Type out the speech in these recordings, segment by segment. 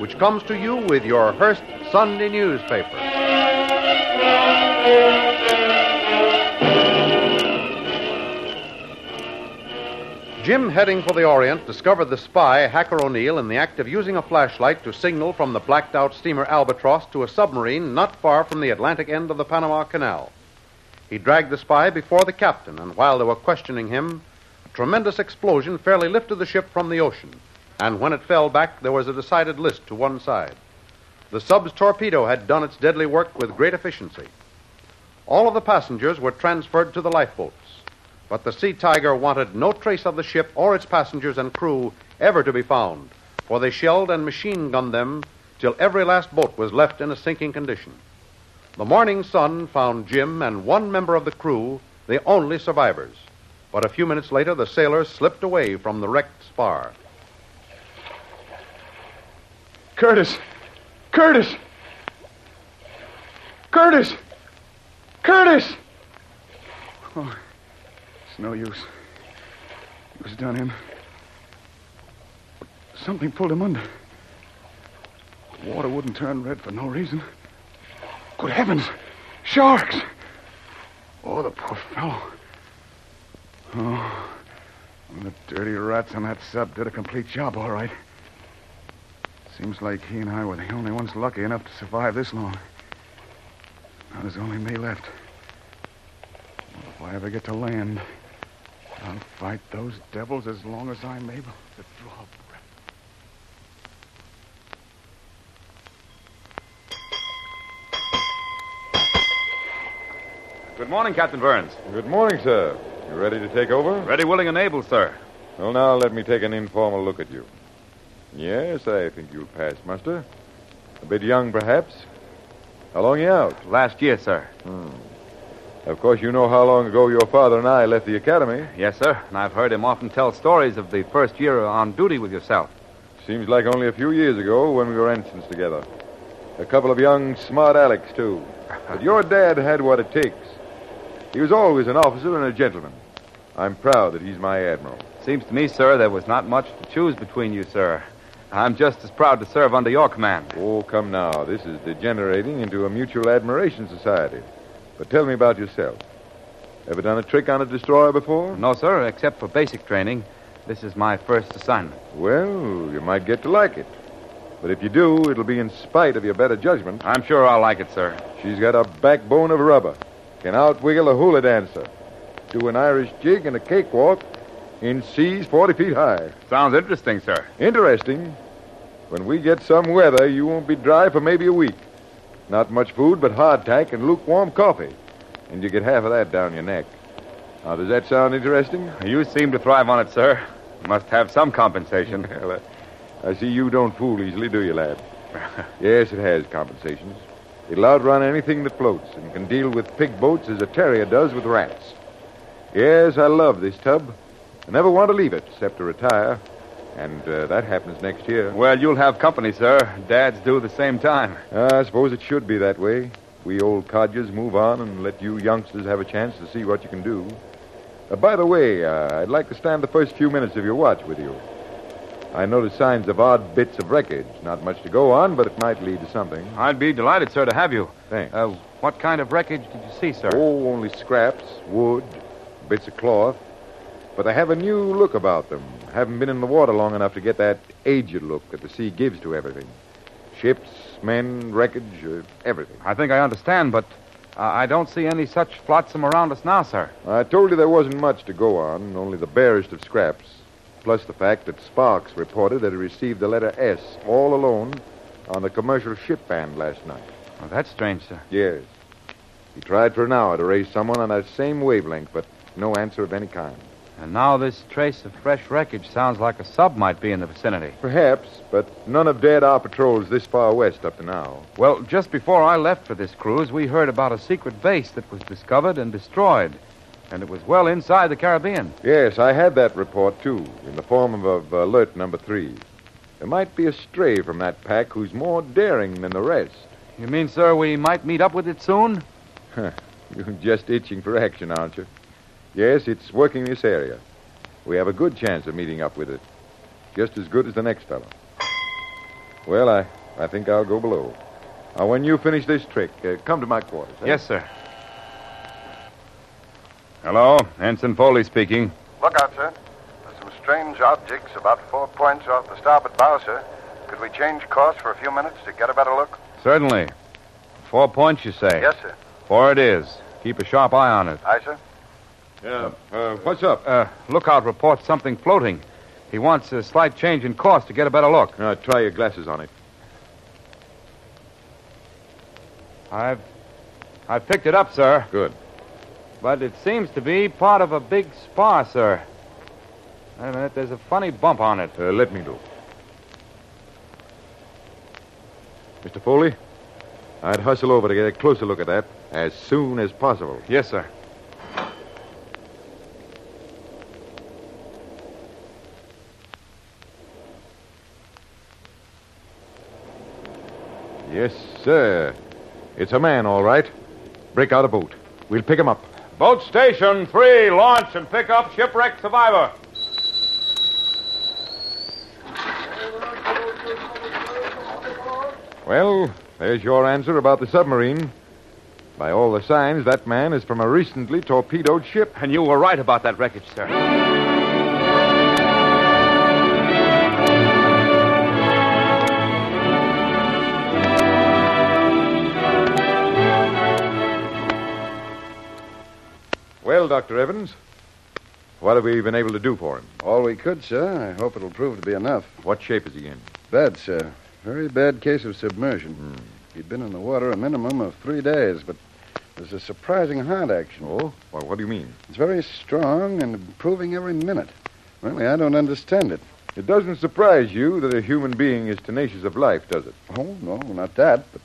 which comes to you with your Hearst Sunday newspaper. Jim, heading for the Orient, discovered the spy, Hacker O'Neill, in the act of using a flashlight to signal from the blacked out steamer Albatross to a submarine not far from the Atlantic end of the Panama Canal. He dragged the spy before the captain, and while they were questioning him, a tremendous explosion fairly lifted the ship from the ocean, and when it fell back, there was a decided list to one side. The sub's torpedo had done its deadly work with great efficiency. All of the passengers were transferred to the lifeboats. But the Sea Tiger wanted no trace of the ship or its passengers and crew ever to be found, for they shelled and machine gunned them till every last boat was left in a sinking condition. The morning sun found Jim and one member of the crew the only survivors. But a few minutes later, the sailors slipped away from the wrecked spar. Curtis! Curtis! Curtis! Curtis! Oh, it's no use. It was done in. Something pulled him under. The water wouldn't turn red for no reason. Good heavens! Sharks! Oh, the poor fellow. Oh, the dirty rats on that sub did a complete job, all right. Seems like he and I were the only ones lucky enough to survive this long. Now there's only me left. Well, if I ever get to land, I'll fight those devils as long as I'm able to draw breath. Good morning, Captain Burns. Good morning, sir. You ready to take over? Ready, willing, and able, sir. Well, now let me take an informal look at you. Yes, I think you'll pass muster. A bit young, perhaps. How long you out? Last year, sir. Hmm. Of course, you know how long ago your father and I left the academy. Yes, sir. And I've heard him often tell stories of the first year on duty with yourself. Seems like only a few years ago when we were ensigns together. A couple of young, smart Alecs, too. But your dad had what it takes. He was always an officer and a gentleman. I'm proud that he's my admiral. Seems to me, sir, there was not much to choose between you, sir. I'm just as proud to serve under your command. Oh, come now. This is degenerating into a mutual admiration society. But tell me about yourself. Ever done a trick on a destroyer before? No, sir, except for basic training. This is my first assignment. Well, you might get to like it. But if you do, it'll be in spite of your better judgment. I'm sure I'll like it, sir. She's got a backbone of rubber. Can outwiggle a hula dancer. Do an Irish jig and a cakewalk in seas 40 feet high. Sounds interesting, sir. Interesting. When we get some weather, you won't be dry for maybe a week. Not much food but hardtack and lukewarm coffee. And you get half of that down your neck. Now, does that sound interesting? You seem to thrive on it, sir. Must have some compensation. Well, I, I see you don't fool easily, do you, lad? yes, it has compensations. It'll outrun anything that floats and can deal with pig boats as a terrier does with rats. Yes, I love this tub. I never want to leave it except to retire. And uh, that happens next year. Well, you'll have company, sir. Dads do the same time. Uh, I suppose it should be that way. We old codgers move on and let you youngsters have a chance to see what you can do. Uh, by the way, uh, I'd like to stand the first few minutes of your watch with you. I notice signs of odd bits of wreckage. Not much to go on, but it might lead to something. I'd be delighted, sir, to have you. Thanks. Uh, what kind of wreckage did you see, sir? Oh, only scraps, wood, bits of cloth. But they have a new look about them. Haven't been in the water long enough to get that aged look that the sea gives to everything. Ships, men, wreckage, uh, everything. I think I understand, but uh, I don't see any such flotsam around us now, sir. I told you there wasn't much to go on, only the barest of scraps. Plus the fact that Sparks reported that he received the letter S all alone on the commercial ship band last night. Oh, that's strange, sir. Yes. He tried for an hour to raise someone on that same wavelength, but no answer of any kind. And now this trace of fresh wreckage sounds like a sub might be in the vicinity. Perhaps, but none have dared our patrols this far west up to now. Well, just before I left for this cruise, we heard about a secret base that was discovered and destroyed. And it was well inside the Caribbean. Yes, I had that report, too, in the form of, of alert number three. There might be a stray from that pack who's more daring than the rest. You mean, sir, we might meet up with it soon? Huh. You're just itching for action, aren't you? Yes, it's working this area. We have a good chance of meeting up with it. Just as good as the next fellow. Well, I, I think I'll go below. Now, when you finish this trick, uh, come to my quarters. eh? Yes, sir. Hello, Ensign Foley speaking. Look out, sir. There's some strange objects about four points off the starboard bow, sir. Could we change course for a few minutes to get a better look? Certainly. Four points, you say? Yes, sir. Four it is. Keep a sharp eye on it. Aye, sir. Yeah. Uh, what's up? Uh, lookout reports something floating. He wants a slight change in course to get a better look. Uh, try your glasses on it. I've, I've picked it up, sir. Good. But it seems to be part of a big spar, sir. Wait a minute, there's a funny bump on it. Uh, let me look. Mr. Foley, I'd hustle over to get a closer look at that as soon as possible. Yes, sir. Yes, sir. It's a man, all right. Break out a boat. We'll pick him up. Boat station three, launch and pick up shipwreck survivor. Well, there's your answer about the submarine. By all the signs, that man is from a recently torpedoed ship. And you were right about that wreckage, sir. Well, Dr. Evans, what have we been able to do for him? All we could, sir. I hope it'll prove to be enough. What shape is he in? Bad, sir. Very bad case of submersion. Hmm. He'd been in the water a minimum of three days, but there's a surprising heart action. Oh? Well, what do you mean? It's very strong and improving every minute. Really, I don't understand it. It doesn't surprise you that a human being is tenacious of life, does it? Oh, no, not that, but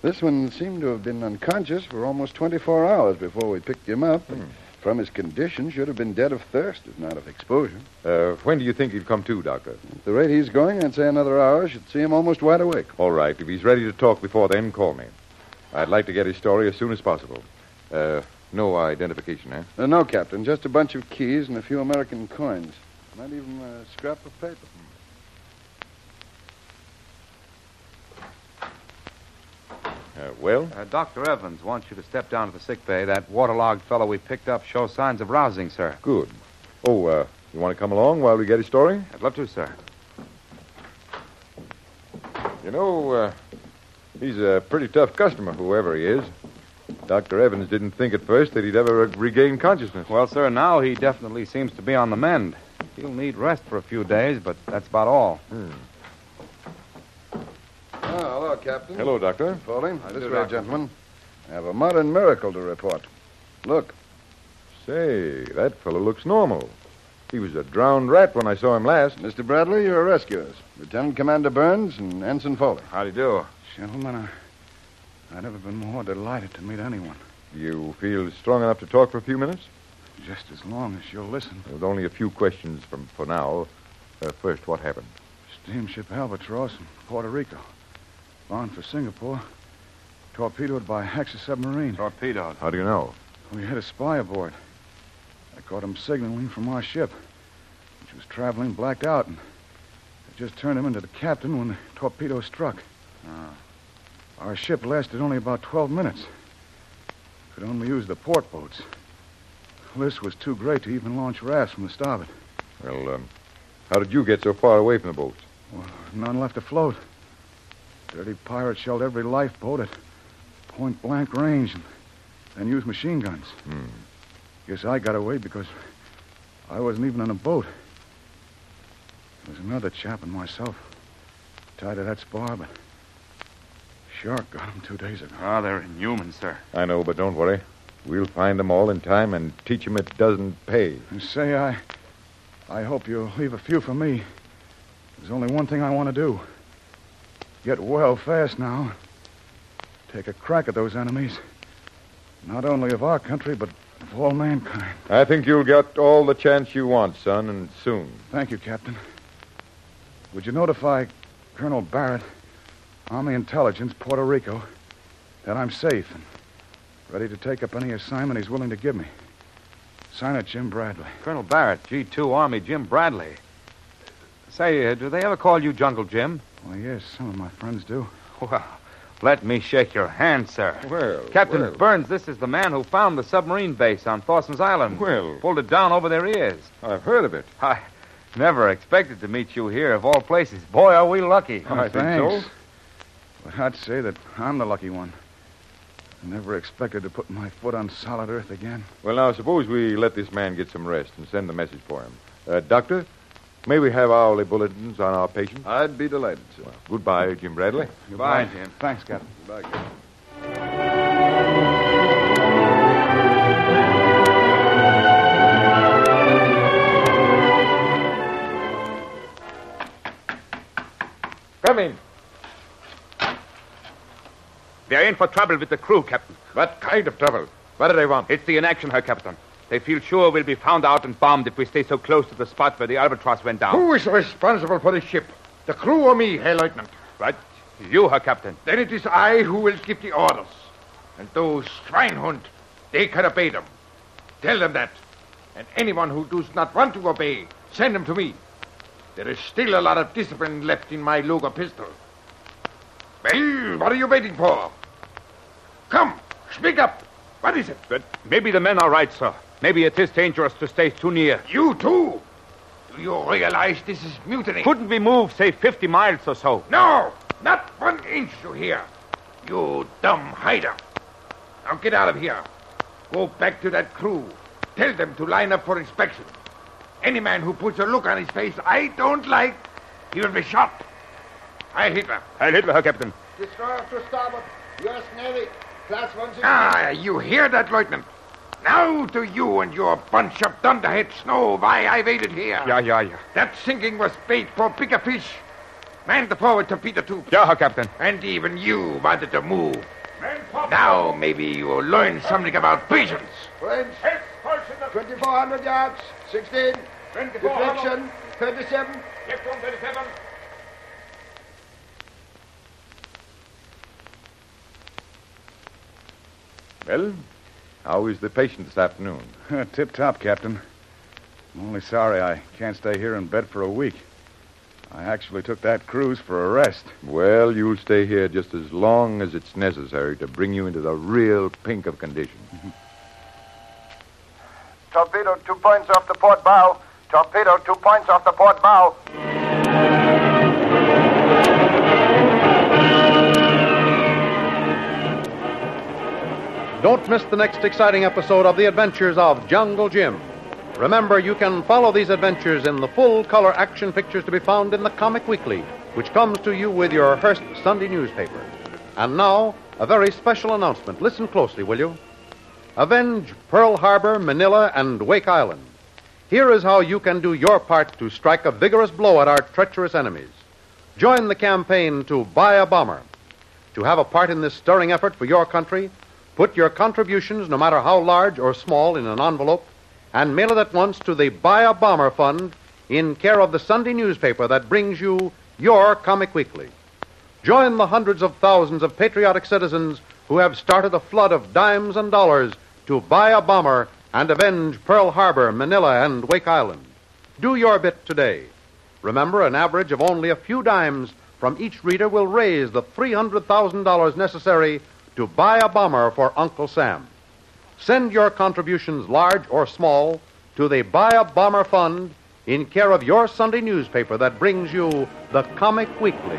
this one seemed to have been unconscious for almost 24 hours before we picked him up. And from his condition, should have been dead of thirst, if not of exposure. Uh, when do you think he'll come to, Doctor? At the rate he's going, I'd say another hour should see him almost wide awake. All right. If he's ready to talk before then, call me. I'd like to get his story as soon as possible. Uh, no identification, eh? Uh, no, Captain, just a bunch of keys and a few American coins. Not even a scrap of paper. Well? Uh, Dr. Evans wants you to step down to the sick bay. That waterlogged fellow we picked up shows signs of rousing, sir. Good. Oh, uh, you want to come along while we get his story? I'd love to, sir. You know, uh, he's a pretty tough customer, whoever he is. Dr. Evans didn't think at first that he'd ever regain consciousness. Well, sir, now he definitely seems to be on the mend. He'll need rest for a few days, but that's about all. Hello, Captain. Hello, Doctor. Foley. How this you, way, Doctor? gentlemen. I have a modern miracle to report. Look, Say, that fellow looks normal. He was a drowned rat when I saw him last. Mr. Bradley, you're a rescuers. Lieutenant Commander Burns and Ensign Foley. How do you do? Gentlemen, I, I've never been more delighted to meet anyone. You feel strong enough to talk for a few minutes? Just as long as you'll listen. With only a few questions from for now. Uh, first, what happened? Steamship Albatross in Puerto Rico. Bound for Singapore. Torpedoed by Axis submarine. Torpedoed. How do you know? We had a spy aboard. I caught him signaling from our ship, which was traveling blacked out, and I just turned him into the captain when the torpedo struck. Ah. Our ship lasted only about 12 minutes. Could only use the port boats. This was too great to even launch rafts from the starboard. Well, um, how did you get so far away from the boats? Well, none left afloat. Dirty pirates shelled every lifeboat at point blank range and then used machine guns. Hmm. Guess I got away because I wasn't even in a boat. There was another chap and myself tied to that spar, but shark got him two days ago. Ah, they're inhuman, sir. I know, but don't worry. We'll find them all in time and teach them it doesn't pay. And say, I, I hope you'll leave a few for me. There's only one thing I want to do. Get well fast now. Take a crack at those enemies. Not only of our country, but of all mankind. I think you'll get all the chance you want, son, and soon. Thank you, Captain. Would you notify Colonel Barrett, Army Intelligence, Puerto Rico, that I'm safe and ready to take up any assignment he's willing to give me? Sign it, Jim Bradley. Colonel Barrett, G2 Army, Jim Bradley. Say, uh, do they ever call you Jungle Jim? Well, yes, some of my friends do. Well, let me shake your hand, sir. Well, Captain well. Burns, this is the man who found the submarine base on Thorson's Island. Well. Pulled it down over their ears. I've heard of it. I never expected to meet you here, of all places. Boy, are we lucky. I think so. But I'd say that I'm the lucky one. I never expected to put my foot on solid earth again. Well, now, suppose we let this man get some rest and send the message for him. Uh, doctor, may we have hourly bulletins on our patients? I'd be delighted, sir. Goodbye, Jim Bradley. Goodbye, Jim. Thanks, Captain. Goodbye, Captain. Come in. They're in for trouble with the crew, Captain. What kind of trouble? What do they want? It's the inaction, Herr Captain. They feel sure we'll be found out and bombed if we stay so close to the spot where the Albatross went down. Who is responsible for the ship? The crew or me, Herr Lieutenant? Right? You, Herr Captain. Then it is I who will give the orders. And those Schweinhund, they can obey them. Tell them that. And anyone who does not want to obey, send them to me. There is still a lot of discipline left in my Luger pistol. Well, what are you waiting for? Come, speak up. What is it? But maybe the men are right, sir. Maybe it is dangerous to stay too near. You too? Do you realize this is mutiny? Couldn't we move, say, 50 miles or so? No, not one inch you hear. You dumb hider. Now get out of here. Go back to that crew. Tell them to line up for inspection. Any man who puts a look on his face I don't like, he will be shot. Heil Hitler. Heil Hitler, Herr Captain. Destroyer to starboard. U.S. Navy. Class 160. Ah, you hear that, Lieutenant? Now to you and your bunch of dunderheads know why I waited here. Yeah, yeah, yeah. That sinking was bait for bigger fish. Man the forward torpedo tube. Yeah, Captain. And even you wanted to move. Now maybe you'll learn something about patience. French. 2,400 yards. 16. Deflection. 37. Well, how is the patient this afternoon? Tip top, Captain. I'm only sorry I can't stay here in bed for a week. I actually took that cruise for a rest. Well, you'll stay here just as long as it's necessary to bring you into the real pink of condition. Torpedo two points off the port bow. Torpedo two points off the port bow. Don't miss the next exciting episode of The Adventures of Jungle Jim. Remember, you can follow these adventures in the full color action pictures to be found in the Comic Weekly, which comes to you with your Hearst Sunday newspaper. And now, a very special announcement. Listen closely, will you? Avenge Pearl Harbor, Manila, and Wake Island. Here is how you can do your part to strike a vigorous blow at our treacherous enemies. Join the campaign to buy a bomber. to have a part in this stirring effort for your country, put your contributions, no matter how large or small, in an envelope and mail it at once to the Buy a Bomber Fund in care of the Sunday newspaper that brings you your Comic Weekly. Join the hundreds of thousands of patriotic citizens who have started a flood of dimes and dollars to buy a bomber and avenge Pearl Harbor, Manila, and Wake Island. Do your bit today. Remember, an average of only a few dimes from each reader will raise the $300,000 necessary to buy a bomber for Uncle Sam. Send your contributions, large or small, to the Buy a Bomber Fund in care of your Sunday newspaper that brings you the Comic Weekly.